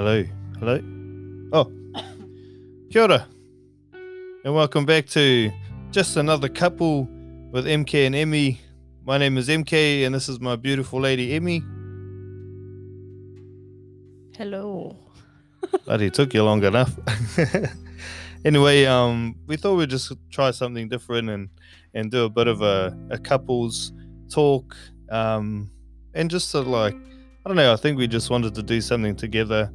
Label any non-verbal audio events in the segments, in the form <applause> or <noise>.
Hello. Hello. Oh. <coughs> Kia ora. And welcome back to Just Another Couple with MK and Emi. My name is MK and this is my beautiful lady Emi. Hello. <laughs> It took you long enough. <laughs> anyway, um, we thought we'd just try something different and and do a bit of a, a couples talk. Um, and just to like I don't know, I think we just wanted to do something together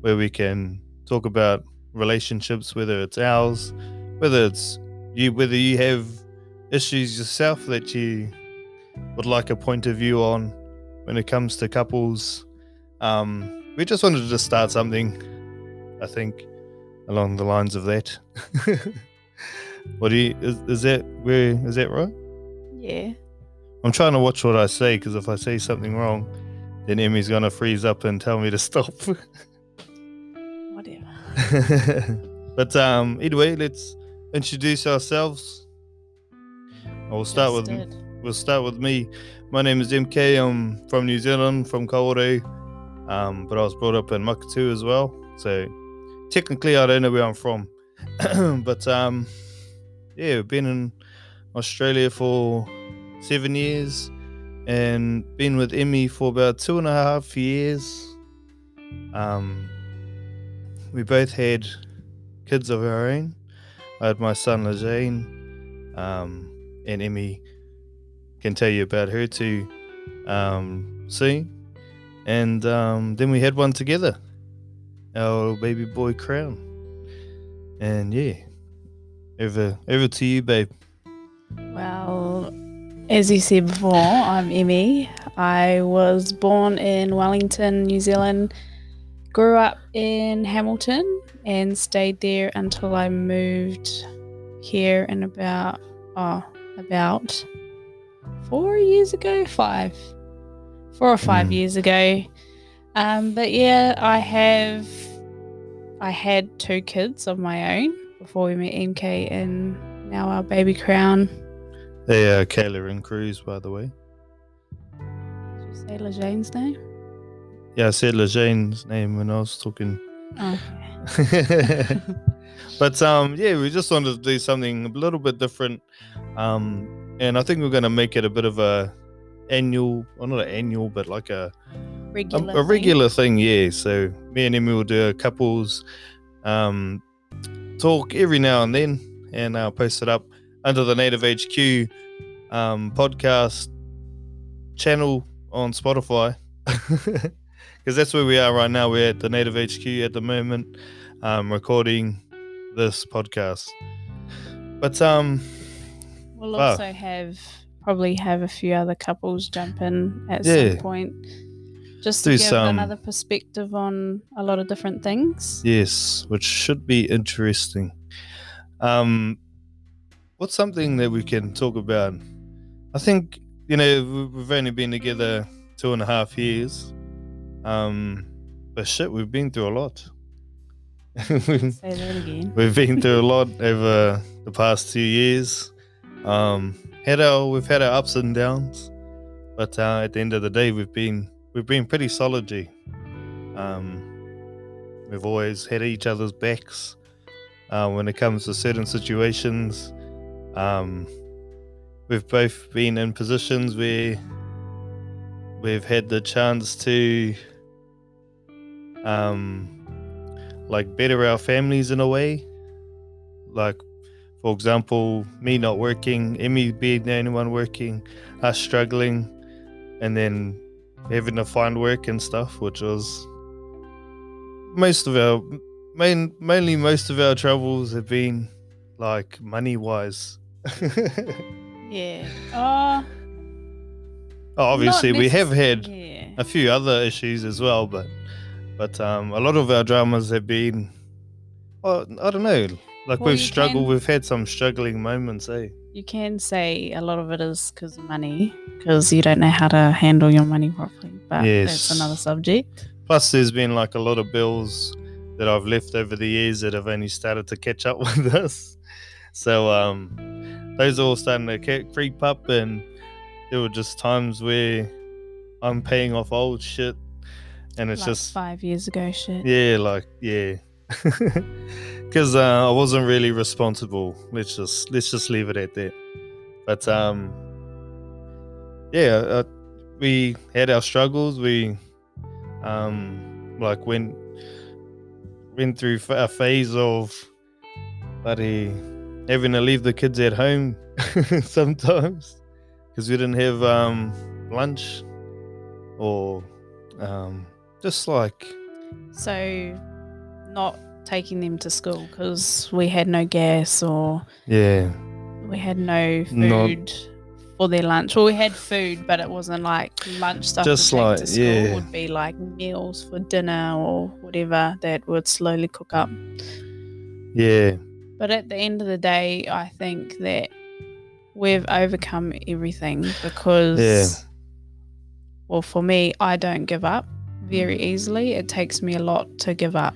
where we can talk about relationships, whether it's ours, whether it's you whether you have issues yourself that you would like a point of view on when it comes to couples. Um, we just wanted to start something, I think, along the lines of that. <laughs> what do you is, is that where is that right? Yeah. I'm trying to watch what I say because if I say something wrong, then Emi's gonna freeze up and tell me to stop. <laughs> <laughs> But um, either way, let's introduce ourselves. I'll start with we'll start with me. My name is MK. I'm from New Zealand, from Kaore, um, but I was brought up in Maketu as well. So technically, I don't know where I'm from, <clears throat> but um, yeah, we've been in Australia for seven years and been with Emi for about two and a half years. Um, we both had kids of our own. I had my son Lejane, um, and Emi can tell you about her too um, soon. And um, then we had one together, our baby boy Crown. And yeah, over over to you, babe. Well, as you said before, I'm Emi. I was born in Wellington, New Zealand, grew up in Hamilton, and stayed there until I moved here in about oh about four years ago, five, four or five Mm. years ago. Um, but yeah, I have I had two kids of my own before we met MK, and now our baby Crown. They are Kayla and Cruz, by the way. Did you say Lejane's name? Yeah, I said Lejane's name when I was talking. Oh, <laughs> but um, yeah, we just wanted to do something a little bit different. Um, and I think we're gonna make it a bit of a annual, well, not an annual, but like a a, regular. a thing. regular thing. Yeah. So me and Emi will do a couples um talk every now and then, and I'll post it up under the Native HQ um podcast channel on Spotify. <laughs> Because that's where we are right now. We're at the Native HQ at the moment, um, recording this podcast. But um, We'll Wow. also have probably have a few other couples jump in at Yeah. some point, just to Do give some- another perspective on a lot of different things. yes, which should be interesting. Um, what's something that we can talk about? I think you know we- we've only been together two and a half years. Um, but shit, we've been through a lot. <laughs> Say that again. We've been through a lot over the past two years. Um, had our we've had our ups and downs, but uh, at the end of the day, we've been we've been pretty solid. G. Um, we've always had each other's backs uh, when it comes to certain situations. Um, we've both been in positions where we've had the chance to um, like better our families in a way. Like, for example, me not working, Emi being the only one working, us struggling, and then having to find work and stuff, which was most of our main mainly most of our troubles have been like money wise. <laughs> Yeah. Oh, Obviously, not we have had Yeah. a few other issues as well, but but um, a lot of our dramas have been, well, I don't know, like Well, we've struggled. can- We've had some struggling moments, eh? You can say a lot of it is because of money, because you don't know how to handle your money properly. But Yes. that's another subject. Plus, there's been like a lot of bills that I've left over the years that have only started to catch up <laughs> with us. So um, those are all starting to creep up, and there were just times where I'm paying off old shit, and it's like just five years ago shit. yeah, like yeah, <laughs> because uh, I wasn't really responsible. Let's just let's just leave it at that. But um, yeah, uh, we had our struggles. We um, like went went through a phase of buddy having to leave the kids at home <laughs> sometimes because we didn't have um lunch or um just like So, not taking them to school because we had no gas or yeah we had no Not- food for their lunch. Well, we had food, but it wasn't like lunch stuff. Just like- yeah. It would be like meals for dinner or whatever that would slowly cook up. yeah But at the end of the day, I think that we've overcome everything because, Yeah. well, for me, I don't give up very easily. It takes me a lot to give up.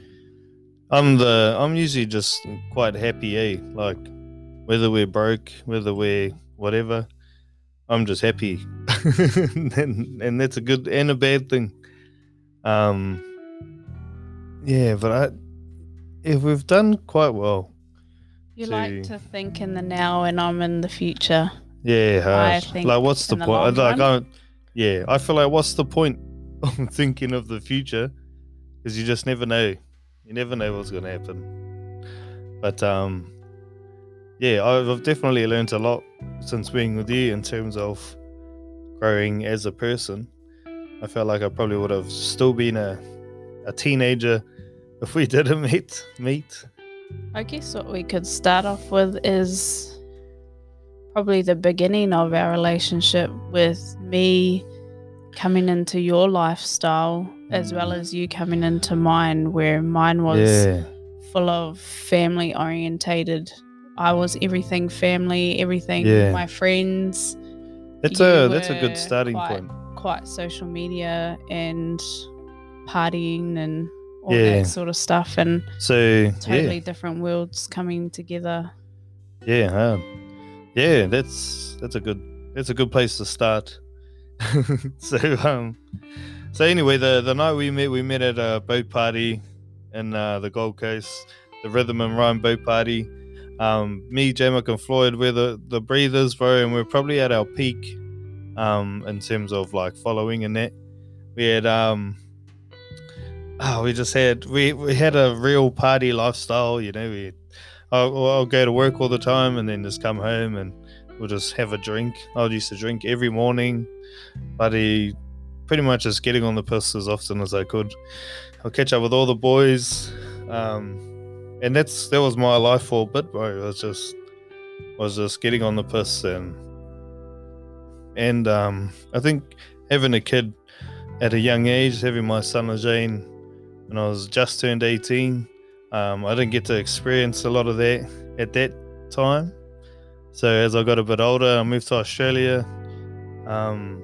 I'm the I'm usually just quite happy, eh? Like whether we're broke, whether we're whatever, I'm just happy, <laughs> and, and that's a good and a bad thing. Um, yeah, but I, yeah, we've done quite well. You To- like to think in the now, and I'm in the future. Yeah, I think like what's the the point? Like, I, yeah, I feel like what's the point <laughs> of thinking of the future? Because you just never know. You never know what's going to happen. But um, yeah, I've I've definitely learned a lot since being with you in terms of growing as a person. I felt like I probably would have still been a a teenager if we <laughs> didn't meet meet. I guess what we could start off with is probably the beginning of our relationship with me coming into your lifestyle as well as you coming into mine, where mine was yeah, full of family orientated. I was everything family, everything Yeah. my friends, that's you a that's a good starting quite- point. quite social media and partying and all Yeah. that sort of stuff and So totally yeah. different worlds coming together. Yeah, um, yeah, that's that's a good that's a good place to start. <laughs> so um, so anyway, the the night we met, we met at a boat party in uh, the Gold Coast, the Rhythm and Rhyme boat party. Um, me, J and Floyd, we're the the breathers, bro, and we're probably at our peak, um, in terms of like following and that. We had um. Oh, we just had we, we had a real party lifestyle, you know. We I'll, I'll go to work all the time and then just come home and we'll just have a drink. I used to drink every morning, but he pretty much just getting on the piss as often as I could. I'll catch up with all the boys, um, and that's that was my life for a bit, bro. It was just was just getting on the piss and and um, I think having a kid at a young age, having my son Jane when I was just turned eighteen. Um, I didn't get to experience a lot of that at that time. So as I got a bit older, I moved to Australia. Um,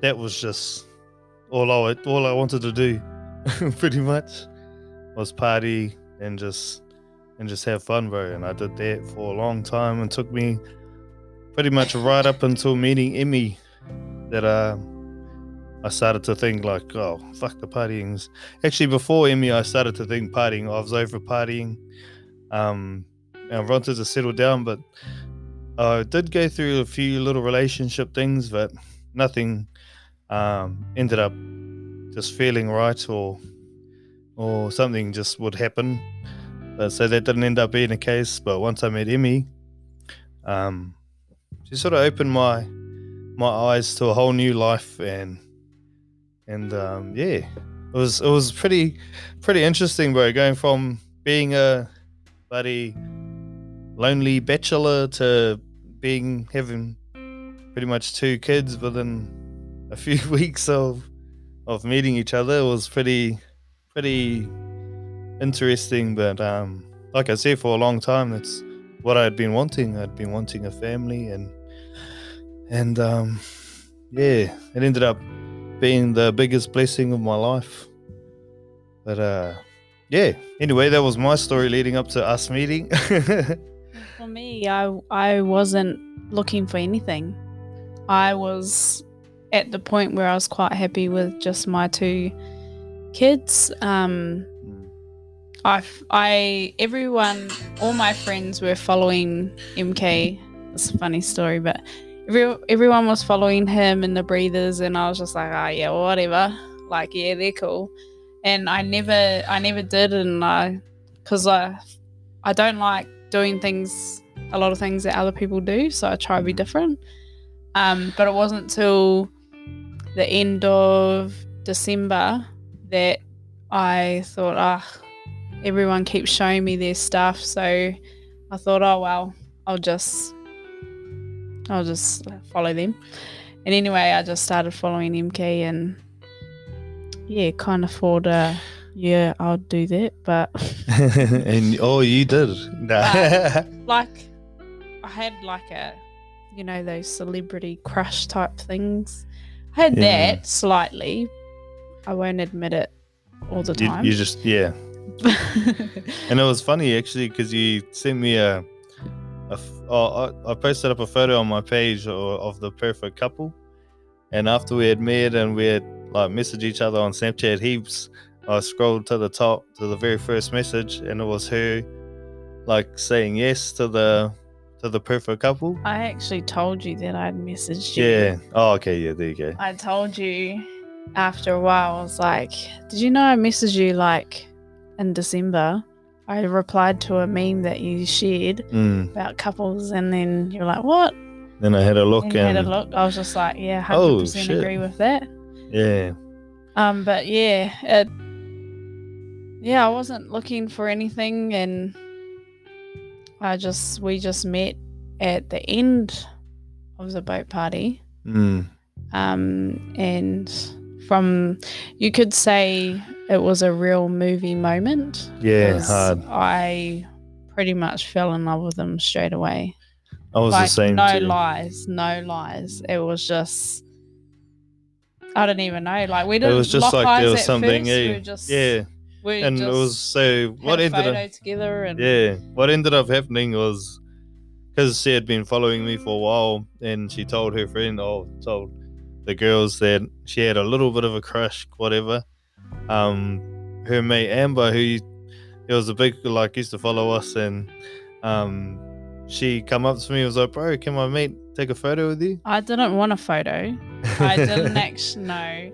that was just all I all I wanted to do, <laughs> pretty much, was party and just and just have fun, bro. And I did that for a long time, and took me pretty much right up until meeting Emi that uh, I started to think like, oh fuck the partying's actually before Emi, I started to think partying. I was over partying. Um, and I wanted to settle down, but I did go through a few little relationship things, but nothing um, ended up just feeling right, or or something just would happen. But so that didn't end up being the case. But once I met Emi, um, she sort of opened my my eyes to a whole new life, and and um, yeah, it was it was pretty pretty interesting, bro. Going from being a bloody lonely bachelor to being having pretty much two kids within a <laughs> few weeks of of meeting each other it was pretty pretty interesting. But um, like I said, for a long time, that's what I had been wanting. I'd been wanting a family, and and um, yeah, it ended up being the biggest blessing of my life. But uh, yeah. Anyway, that was my story leading up to us meeting. <laughs> For me, I I wasn't looking for anything. I was at the point where I was quite happy with just my two kids. Um, Mm. I, I, everyone, all my friends were following MK. It's a funny story, but every, everyone was following him and the breathers, and I was just like, ah, yeah, whatever. Like, yeah, they're cool. And I never, I never did, and I, because I, I don't like doing things, a lot of things that other people do, so I try to be different. Um, but it wasn't till the end of December that I thought, ah, everyone keeps showing me their stuff, so I thought, oh well, I'll just, I'll just follow them. And anyway, I just started following MK, and yeah, of thought, uh, yeah, I'll do that, but <laughs> and oh, you did. Nah. <laughs> like, I had like a, you know, those celebrity crush type things. I had Yeah. that slightly. I won't admit it all the time. you just yeah. <laughs> And it was funny actually because you sent me a, a oh, I, I posted up a photo on my page of, of the perfect couple, and after we had met and we had like messaged each other on Snapchat heaps, I scrolled to the top to the very first message, and it was her like saying yes to the to the perfect couple. I actually told you that I'd messaged you. Yeah. Oh, okay. Yeah. There you go. I told you after a while, I was like, Did you know I messaged you like in December? I replied to a meme that you shared Mm. about couples, and then you're like, What? Then I had a look and and had a look. I was just like, Yeah, 100% Oh, shit. agree with that. yeah. Um, but yeah, it, yeah, I wasn't looking for anything, and I just we just met at the end of the boat party, Mm. um, and from you could say it was a real movie moment. Yeah, Hard. I pretty much fell in love with him straight away. I was like the same no too. lies, no lies. It was just. I don't even know. Like we didn't. It was just lock like there was something. First. eh, We just, yeah. we and it was so what ended photo up together and yeah what ended up happening was because she had been following me for a while and she told her friend or told the girls that she had a little bit of a crush whatever um her mate amber who he was a big like used to follow us and um she come up to me and was like bro can my mate take a photo with you I didn't want a photo. I didn't <laughs> actually know.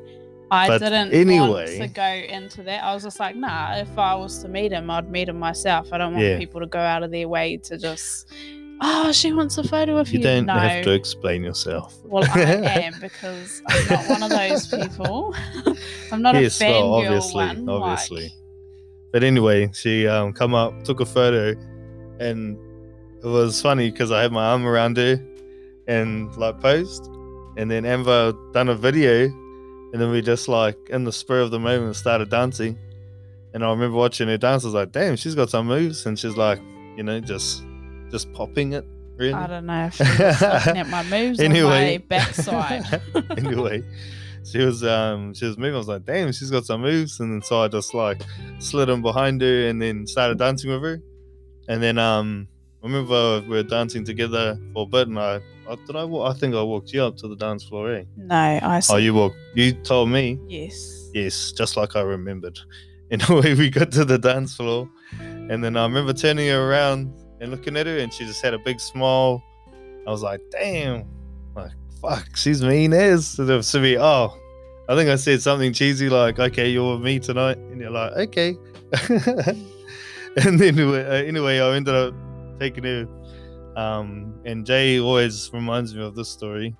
I But didn't anyway- want to go into that. I was just like, nah, if I was to meet him, I'd meet him myself. I don't want Yeah. people to go out of their way to just, oh, she wants a photo with you you. don't no. have to explain yourself Well, I <laughs> am because I'm not one of those people. <laughs> I'm not yes a fangirl well obviously one. obviously Like, But anyway, she um come up, took a photo, and it was funny because I had my arm around her and like posed, and then Amber done a video, and then we just like in the spur of the moment started dancing, and I remember watching her dance. I was like, damn, she's got some moves, and she's like, you know, just just popping it really. I don't know if she was looking at my moves Anyway. <laughs> or my backside. <laughs> anyway, she was um she was moving. I was like, damn, she's got some moves. And then so I just like slid in behind her and then started dancing with her. And then um I remember we were dancing together for a bit and I, I did I walk, I think I walked you up to the dance floor, eh? no, I Oh you walked you told me. yes. Yes, just like I remembered. <laughs> Anyway, we got to the dance floor and then I remember turning her around and looking at her and she just had a big smile. I was like, damn, like fuck, she's mean as to me. Oh, I think I said something cheesy like, okay, you're with me tonight, and you're like, okay. <laughs> and then uh, anyway, I ended up taking her. Um, and Jay always reminds me of this story.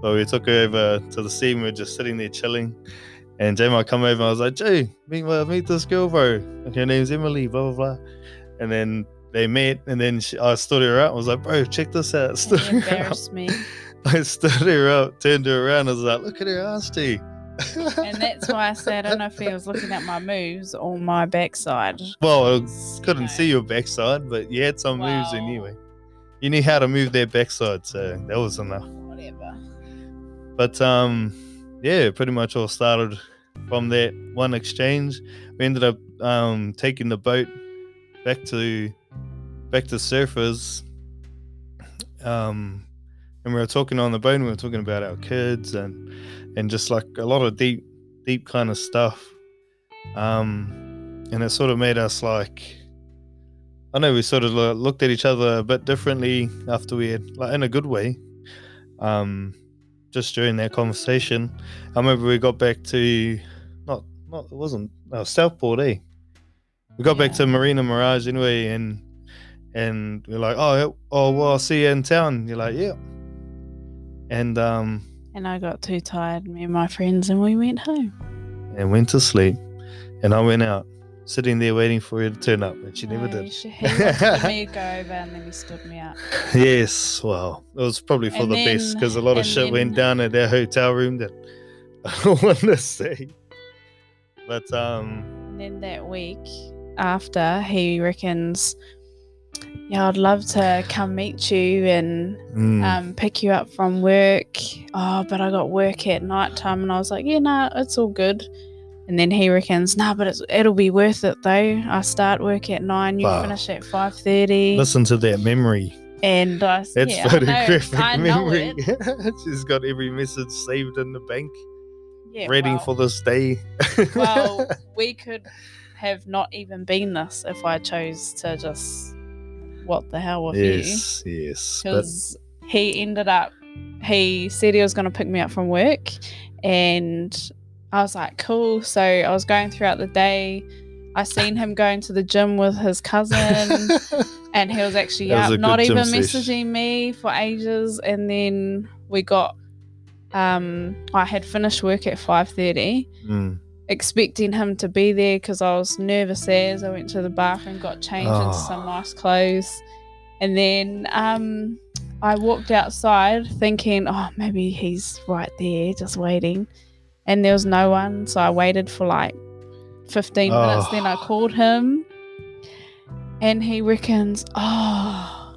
But we took her over to the and we were just sitting there chilling. And Jay might come over and I was like, Jay, meet, meet this girl, bro. Her name's Emily, blah, blah, blah. And then they met and then she, I stood her up. I was like, bro, check this out. <laughs> Stood You embarrassed me. I stood her up, turned her around. I was like, look at her ass. And that's why I said I don't know if he was looking at my moves or my backside. well, I couldn't No. see your backside, but you had some moves anyway. You knew how to move their backside, so that was enough. Whatever. But um, yeah, pretty much all started from that one exchange. We ended up um taking the boat back to back to surfers. Um, and we were talking on the boat. And we were talking about our kids and and just like a lot of deep deep kind of stuff. Um, and it sort of made us like, I know we sort of looked at each other a bit differently after we had, like, in a good way. Um, just during that conversation, I remember we got back to, not, not, it wasn't, no, Southport, eh? We got back to Marina Mirage anyway, and and we're like, oh, oh, well, I'll see you in town. You're like, yeah. And um, And I got too tired, me and my friends, and we went home. and went to sleep, and I went out, sitting there waiting for her to turn up, and she never did. She, he wanted me <laughs> go over, and then he stood me out. Yes, well, it was probably for And the best because a lot of shit went down at our hotel room that <laughs> I don't want to say. But um, And then that week after, he reckons, "Yeah, I'd love to come meet you and mm, um, pick you up from work. Oh, but I got work at night time, and I was like, yeah, no, it's all good. And then he reckons, nah, but it's, it'll be worth it though. I start work at nine, you Wow. finish at five thirty, listen to that memory. and I, It's yeah, I know, photographic I know memory. it. <laughs> She's got every message saved in the bank, Yeah, ready well, for this day. well, <laughs> we could have not even been this if I chose to just what the hell with you. yes, yes. But because he ended up he said he was going to pick me up from work and i was like cool so i was going throughout the day i seen him going to the gym with his cousin <laughs> and he was actually was not even messaging me for ages and then we got um i had finished work at 5.30 Mm, expecting him to be there because I was nervous as I went to the bathroom, got changed Oh. into some nice clothes, and then um, I walked outside thinking, oh, maybe he's right there, just waiting, and there was no one, so I waited for like fifteen minutes. Then I Oh. called him, and he reckons, oh,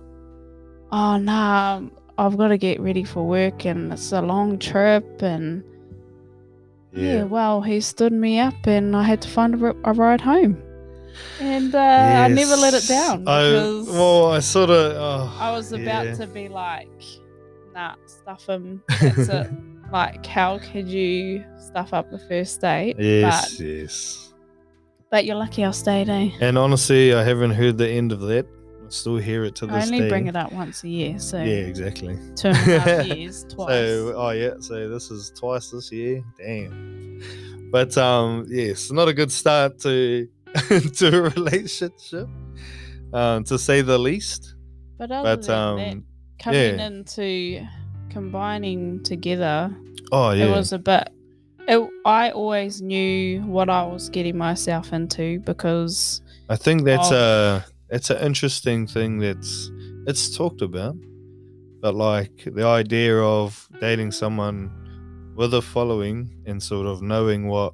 oh nah, I've got to get ready for work, and it's a long trip, and yeah. yeah. well, he stood me up and I had to find a, ride home. And uh, I never let it down I, well, I sort of. Oh, I was about yeah. to be like, nah, stuff him. That's it. <laughs> like, how could you stuff up the first date? Yes, But, yes. but you're lucky I stayed, eh? And honestly, I haven't heard the end of that. Still hear it to this I only day. bring it up once a year, so Yeah, exactly. two and a half <laughs> years, twice. So, oh yeah, so this is twice this year. Damn. But um, yes, not a good start to <laughs> to a relationship, um, to say the least. but other But than that, um, coming yeah. into combining together oh yeah, it was a bit it, i always knew what i was getting myself into because I think that's a it's an interesting thing that's it's talked about, but like the idea of dating someone with a following and sort of knowing what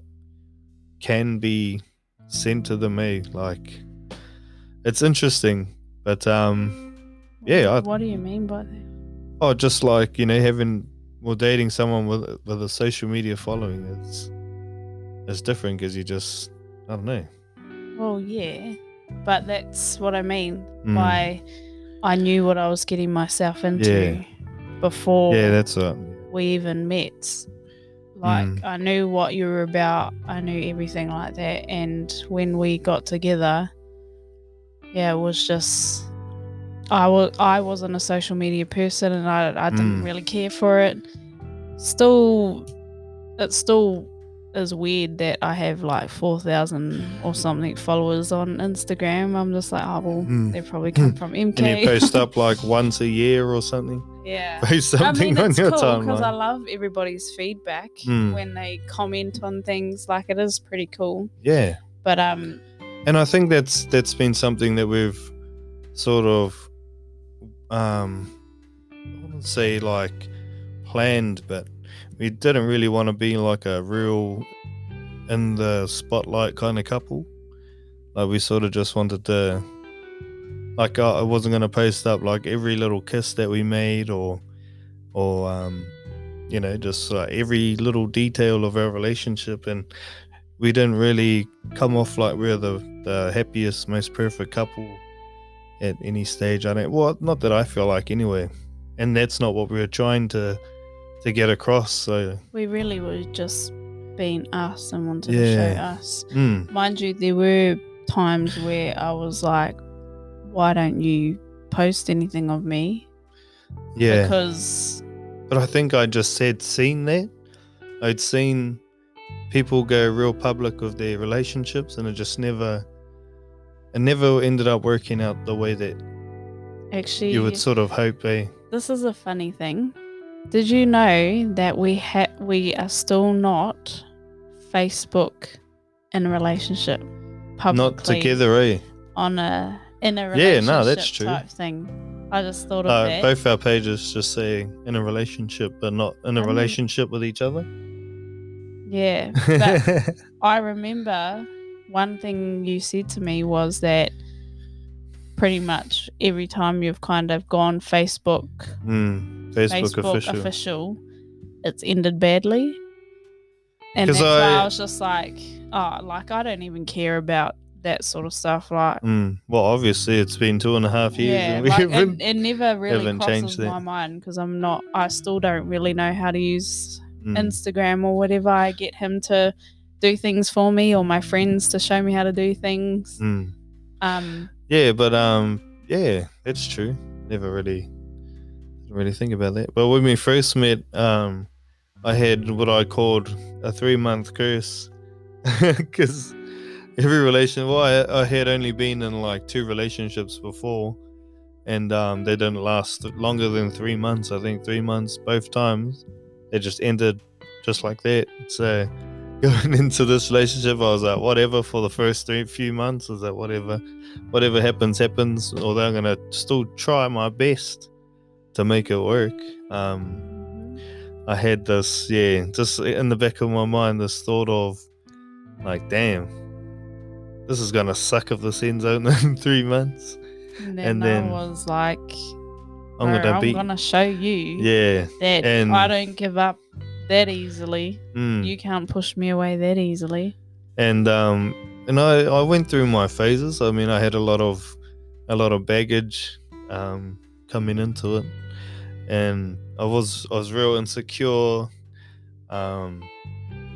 can be sent to them, eh? Like it's interesting, but um, Yeah, I- what do you mean by that oh, just like you know having well dating someone with with a social media following, it's it's different because you just I don't know. well yeah but that's what i mean Mm. by i knew what i was getting myself into Yeah. before Yeah, that's right. we even met like Mm. i knew what you were about i knew everything like that and when we got together yeah it was just i was i wasn't a social media person and i, I didn't Mm. really care for it still it still is weird that i have like 4000 or something followers on instagram i'm just like oh well Mm. they probably come from mk And you post up <laughs> like once a year or something. yeah <laughs> Post I something mean, on it's your cool because I love everybody's feedback Mm. when they comment on things. Like it is pretty cool. Yeah, But um, and I think that's that's been something that we've sort of um I wouldn't say like planned, but we didn't really want to be like a real in the spotlight kind of couple. Like we sort of just wanted to like I wasn't gonna post up like every little kiss that we made or or um you know just like every little detail of our relationship. And we didn't really come off like we're the, the happiest most perfect couple at any stage. I don't well not that i feel like anyway. And that's not what we were trying to to get across so we really were just being us and wanted to show us. Mm. Mind you, there were times where I was like, why don't you post anything of me? Yeah. Because But I think I just said seen that. I'd seen people go real public with their relationships and it just never it never ended up working out the way that actually, you would sort of hope eh? this is a funny thing. Did you know that we ha- we are still not Facebook in a relationship publicly Not together, eh? on a in a Yeah, no, that's true. type thing. I just thought of Uh, that. both our pages just say in a relationship but not in a I mean- relationship with each other. Yeah, <laughs> but I remember one thing you said to me was that pretty much every time you've kind of gone Facebook, Mm, Facebook, Facebook, official. official. it's ended badly. And that's why I- I was just like, oh, like I don't even care about that sort of stuff. Like, Mm, well, obviously, it's been two and a half years. yeah, like, it, it never really crosses changed that. my mind because I'm not. I still don't really know how to use Mm, Instagram or whatever. I get him to do things for me or my friends to show me how to do things. mm. Um, Yeah, but um, yeah, that's true. Never really, really think about that. But when we first met, um, I had what I called a three month curse <laughs> because every relation. Well, I, I had only been in like two relationships before, and um, they didn't last longer than three months. I think three months both times. They just ended just like that. So going <laughs> into this relationship, I was like, whatever for the first three few months. I was like, whatever, whatever happens, happens. Although I'm gonna still try my best to make it work. Um, I had this, yeah, just in the back of my mind, this thought of, like, damn, this is gonna suck if this ends out <laughs> in three months. and then, And then I was like, I'm "Bro, gonna I'm be, gonna show you yeah, that and- I don't give up that easily. mm. You can't push me away that easily. and um and I I went through my phases. I mean, I had a lot of a lot of baggage um coming into it, and I was I was real insecure, um,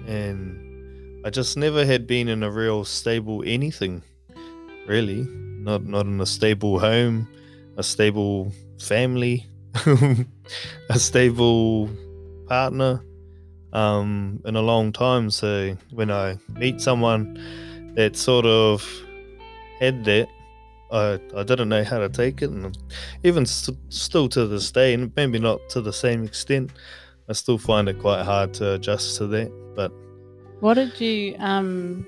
and I just never had been in a real stable anything, really. Not not in a stable home, a stable family, <laughs> a stable partner um, in a long time. So when I meet someone that sort of had that, I I didn't know how to take it, and even st- still to this day, and maybe not to the same extent, I still find it quite hard to adjust to that. But What did you um?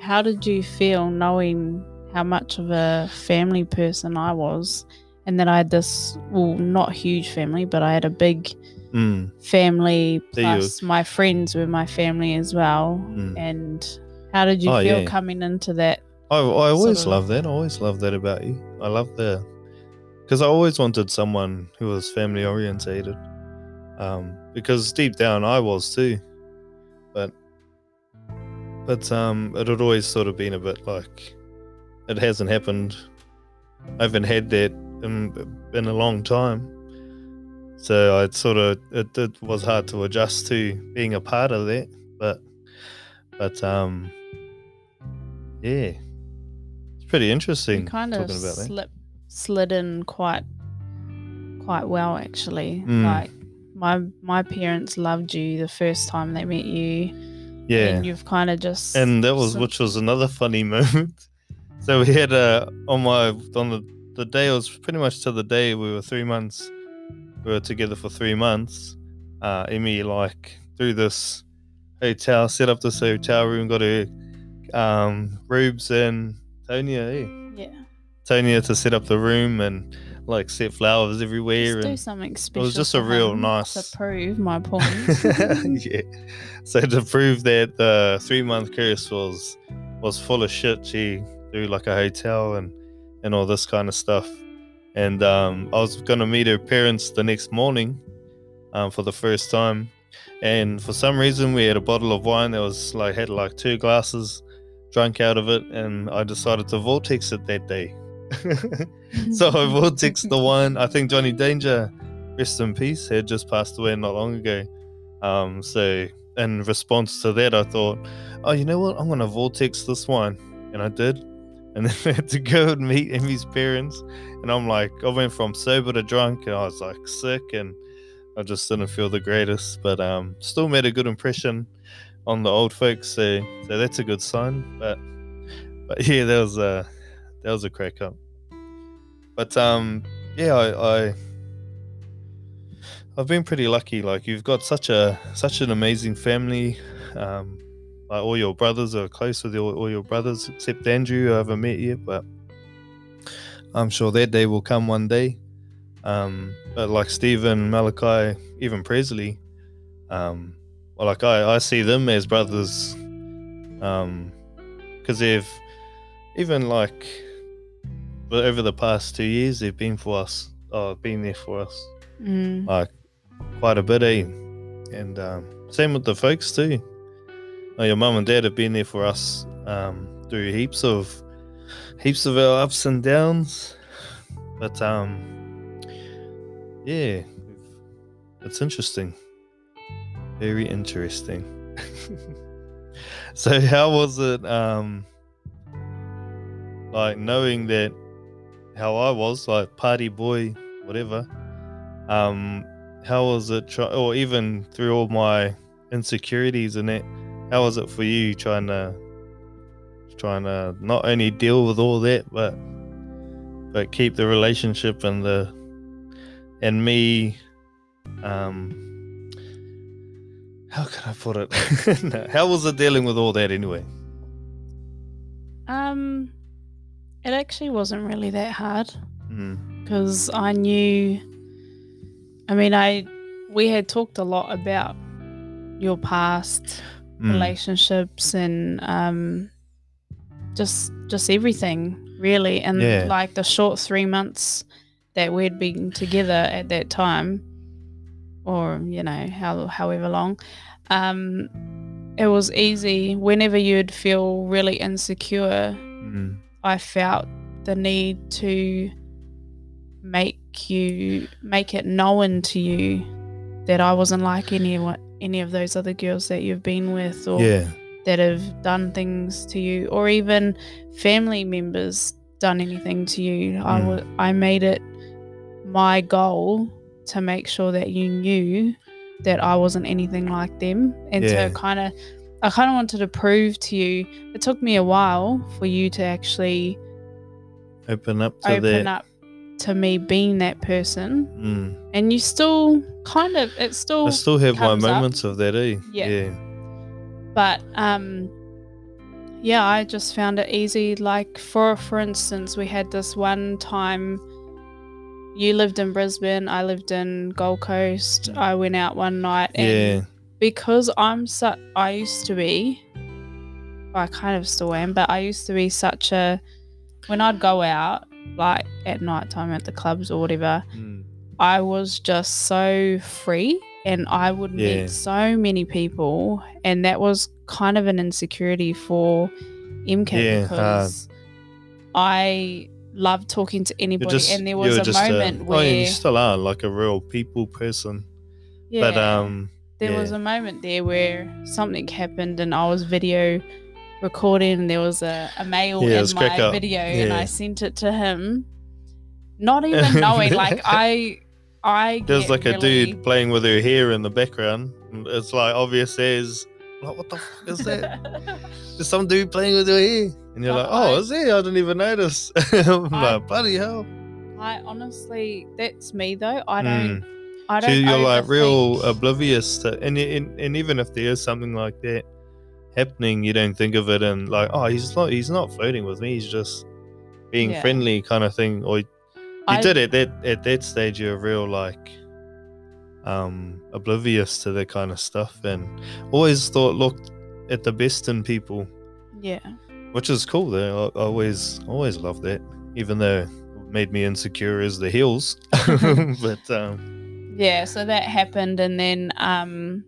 How did you feel knowing how much of a family person I was, and that I had this well, not huge family, but I had a big mm, family plus my friends were my family as well. mm. And how did you Oh, feel yeah. coming into that? I I always of- love that. I always love that about you. I love the because I always wanted someone who was family orientated. Um, because deep down I was too, but but um, it had always sort of been a bit like it hasn't happened. I haven't had that in in a long time. So I sort of it, it was hard to adjust to being a part of that, but but um yeah, it's pretty interesting. You kind of talking about that. slip, slid in quite quite well actually. Mm. Like my my parents loved you the first time they met you. Yeah, And you've kind of just and that was which was another funny <laughs> moment. So we had a on my on the the day it was pretty much to the day we were three months. We were together for three months. Uh, Emi like through this hotel, set up this hotel room, got her um, Rubes and Tonya, eh? yeah. Tonya to set up the room and like set flowers everywhere Just do something special. It was just a real nice- to prove my <laughs> point. yeah. So to prove that the three month curse was was full of shit, she threw like a hotel and and all this kind of stuff. And um, I was gonna meet her parents the next morning, um, for the first time. And for some reason, we had a bottle of wine that was like had like two glasses drunk out of it, and I decided to vortex it that day. <laughs> so I vortexed the wine. I think Johnny Danger, rest in peace, had just passed away not long ago. Um, so in response to that, I thought, oh, you know what? I'm gonna vortex this one, and I did. And <laughs> then I had to go and meet Emi's parents, and I'm like, I went from sober to drunk, and I was like sick, and I just didn't feel the greatest, but um, still made a good impression on the old folks. So, so that's a good sign. But, but <laughs> yeah, that was a that was a crack up. But um, yeah, I, I I've been pretty lucky. Like you've got such a such an amazing family. Um, like all your brothers are close with all, all your brothers, except Andrew, who I haven't met yet. But I'm sure that day will come one day. Um, but like Stephen, Malachi, even Presley, um, well, like I, I see them as brothers, um, because they've even like over the past two years they've been for us, uh, been there for us, Mm. like quite a bit, eh? And um, same with the folks too. Your mum and dad have been there for us um, through heaps of heaps of our ups and downs, but um, yeah, it's interesting. Very interesting. <laughs> so how was it um like knowing that how I was like party boy whatever um how was it try- or even through all my insecurities and that how was it for you trying to trying to not only deal with all that but but keep the relationship and the and me um how can I put it? <laughs> No, how was it dealing with all that anyway? Um, it actually wasn't really that hard Mm, because I knew. I mean, I we had talked a lot about your past mm, relationships and um, just just everything really, and Yeah. like the short three months that we'd been together at that time, or you know, how however long. Um, it was easy whenever you'd feel really insecure mm, I felt the need to make you make it known to you that I wasn't like any of what any of those other girls that you've been with or yeah, that have done things to you or even family members done anything to you. I Mm. wa- I made it my goal to make sure that you knew that I wasn't anything like them and Yeah. to kind of I kind of wanted to prove to you. It took me a while for you to actually open up to open that. up to me being that person Mm. and you still kind of it still I still have my comes up. moments of that, eh? Yeah. yeah, but um yeah i just found it easy like for for instance we had this one time you lived in brisbane i lived in gold coast i went out one night and yeah, because i'm su- i used to be i kind of still am but i used to be such a when i'd go out like at night time at the clubs or whatever mm, I was just so free and I would Yeah. meet so many people and that was kind of an insecurity for MCAT Yeah, because I love talking to anybody just, and there was a just moment oh, where yeah, you still are like a real people person. yeah, But um, there was a moment there where something happened and I was video recording there was a, a male Yeah, in my up. video and I sent it to him not <laughs> even knowing like I I there's like a dude playing with her hair in the background. It's like obvious as like what the fuck is that? <laughs> There's some dude playing with her hair, and you're But like, oh, I- is he? I didn't even notice. <laughs> I'm I- like, bloody hell. I honestly, that's me though. I don't. Mm. I don't. you're like real oblivious to, and, and and even if there is something like that happening, you don't think of it and like, oh, he's not he's not flirting with me. He's just being Yeah. friendly, kind of thing. Or you I- did it at at that stage. You're real like um oblivious to that kind of stuff, and always thought looked at the best in people, Yeah. which is cool. Though I, I always always loved that, even though it made me insecure as the heels. <laughs> <laughs> but um, Yeah. So that happened, and then um,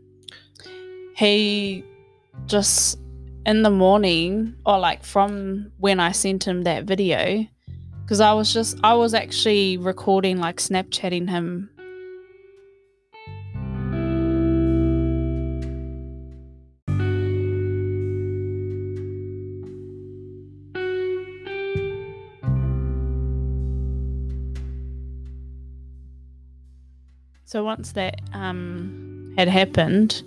he just in the morning or like from when I sent him that video because I was just I was actually recording like snapchatting him. So once that um, had happened,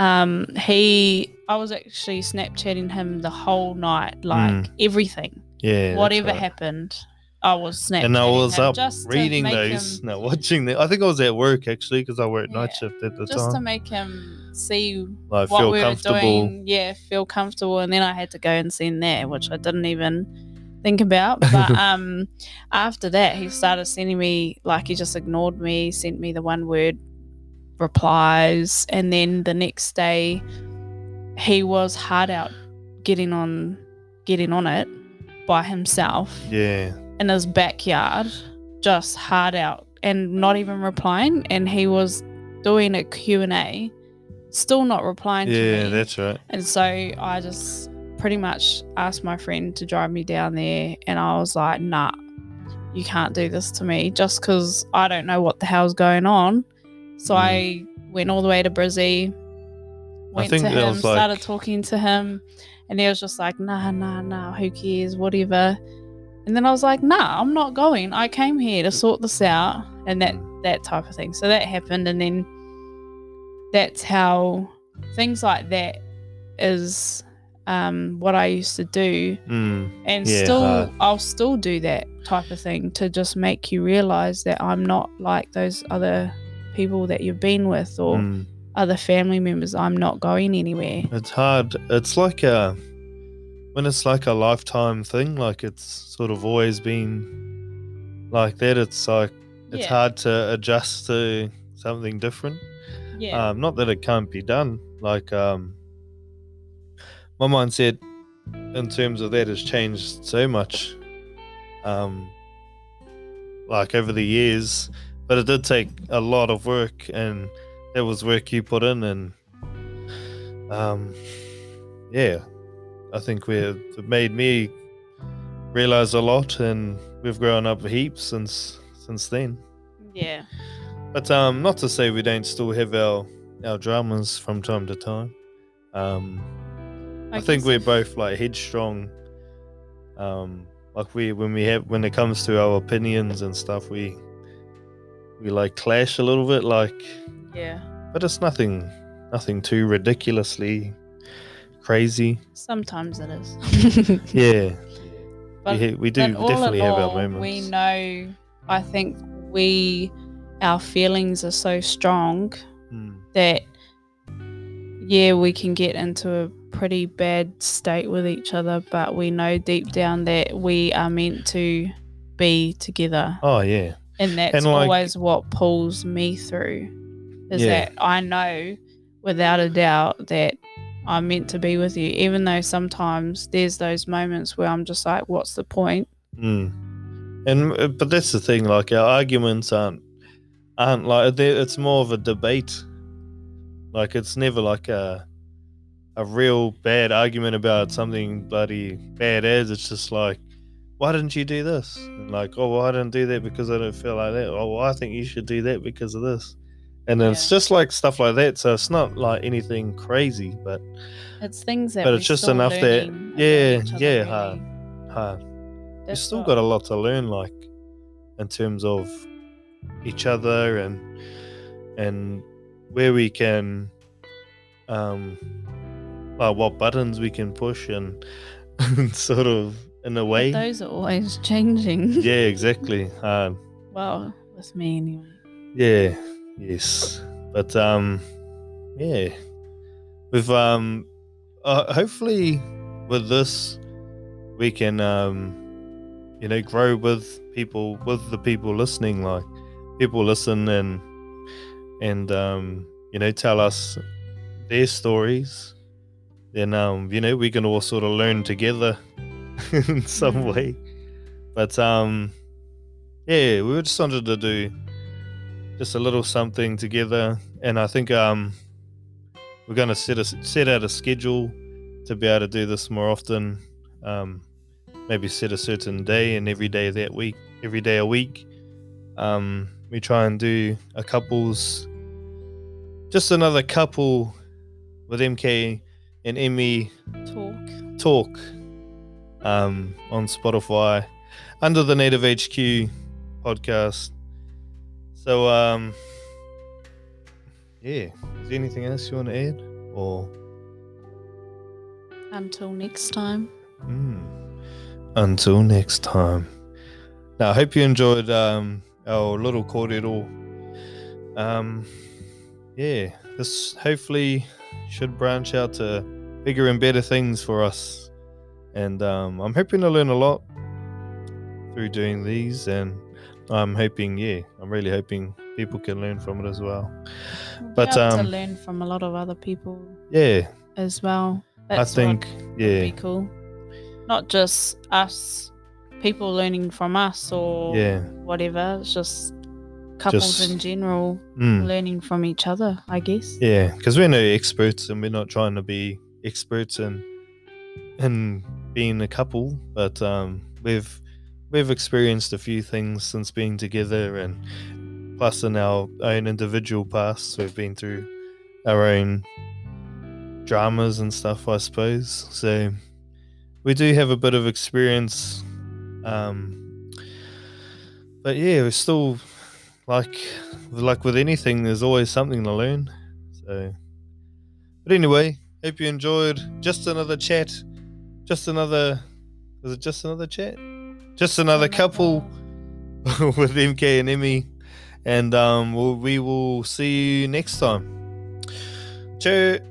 um, he, I was actually Snapchatting him the whole night, like Mm. everything, Yeah. whatever right. happened. I was Snapchatting And I was up just reading those, him- no, <laughs> watching them. I think I was at work actually because I worked night shift at the time. just to make him see Like what feel we comfortable. were doing. Yeah, feel comfortable. And then I had to go and send that, which I didn't even think about. <laughs> But um, after that, he started sending me like he just ignored me, sent me the one word replies, and then the next day, he was hard out getting on, getting on it by himself Yeah. in his backyard, just hard out and not even replying. And he was doing a Q and A, still not replying to Yeah, that's right. And so I just pretty much asked my friend to drive me down there, and I was like, "Nah, you can't do this to me just because I don't know what the hell's going on." So Mm. I went all the way to Brizzy, went think to him, was like- started talking to him, and he was just like, "Nah, nah, nah, who cares, whatever." And then I was like, "Nah, I'm not going. I came here to sort this out," and that that type of thing. So that happened, and then that's how things like that is um, what I used to do, Mm. and Yeah, still. I'll still do that type of thing to just make you realize that I'm not like those other people that you've been with or Mm. other family members. I'm not going anywhere. It's hard. It's like a when it's like a lifetime thing. Like it's sort of always been like that. It's like it's Yeah. hard to adjust to something different. Yeah, Um, not that it can't be done. Like um, my mindset in terms of that has changed so much. Um, like over the years, but it did take a lot of work, and that was work you put in, and um, yeah, I think we've it made me realize a lot, and we've grown up heaps since since then. yeah, But um, not to say we don't still have our our dramas from time to time. Um, I, think we're both like headstrong. Um, like we when we have when it comes to our opinions and stuff, we we like clash a little bit. Like, yeah. but it's nothing nothing too ridiculously crazy. Sometimes it is. <laughs> <laughs> Yeah, But we, we do all definitely in have our moments. We know. I think we, our feelings are so strong Mm, that, yeah, we can get into a pretty bad state with each other, but we know deep down that we are meant to be together, Oh yeah, and that's And, like- always what pulls me through. Is Yeah. that I know without a doubt that I'm meant to be with you, even though sometimes there's those moments where I'm just like, what's the point? Mm. And uh, but that's the thing. Like our arguments aren't aren't like it's more of a debate. Like it's never like a a real bad argument about something bloody bad as. It's just like, why didn't you do this? And like, oh, well, I didn't do that because I don't feel like that. Oh, well, I think you should do that because of this. And it's Yeah. just like stuff like that. So it's not like anything crazy, but It's things that But it's just enough that- yeah, yeah, hard. hard. We've still got a lot to learn, like in terms of each other and and where we can, um, like what buttons we can push and, <laughs> sort of in a but way. Those are always changing. <laughs> Yeah, exactly. Hard. well, with me anyway. Yeah. Yes. But um, yeah. With um, uh, hopefully with this, we can um, you know, grow with people, with the people listening. Like people listen and and um, you know, tell us their stories. Then um, you know, we can all sort of learn together <laughs> in some Mhm. way. But um, yeah, we just wanted to do just a little something together, and I think um, we're gonna set a set out a schedule to be able to do this more often. Um, maybe set a certain day, and every day that week, every day a week, um, we try and do a couples, just another couple with MK and Emi Talk. talk um, on Spotify under the Native HQ podcast. So um, yeah, is there anything else you want to add? Or Until next time. mm, until next time. Now, I hope you enjoyed um, our little korero. Um, yeah, this hopefully should branch out to bigger and better things for us. And um, I'm hoping to learn a lot through doing these. And I'm hoping, yeah, I'm really hoping people can learn from it as well. We'll But, able to um, learn from a lot of other people Yeah, as well. That's I think, yeah, be cool. Not just us, people learning from us or yeah. whatever. It's just couples Just- in general Mm. learning from each other, I guess. Yeah, because we're no experts and we're not trying to be experts in in being a couple, but um, we've we've experienced a few things since being together, and plus in our own individual pasts, we've been through our own dramas and stuff, I suppose. So we do have a bit of experience, um, but yeah, we're still like like with anything, there's always something to learn. So, but anyway, hope you enjoyed. Just another chat. Just another. Was it just another chat? Just another couple <laughs> with MK and Emi, and um, we'll, we will see you next time. Cheers.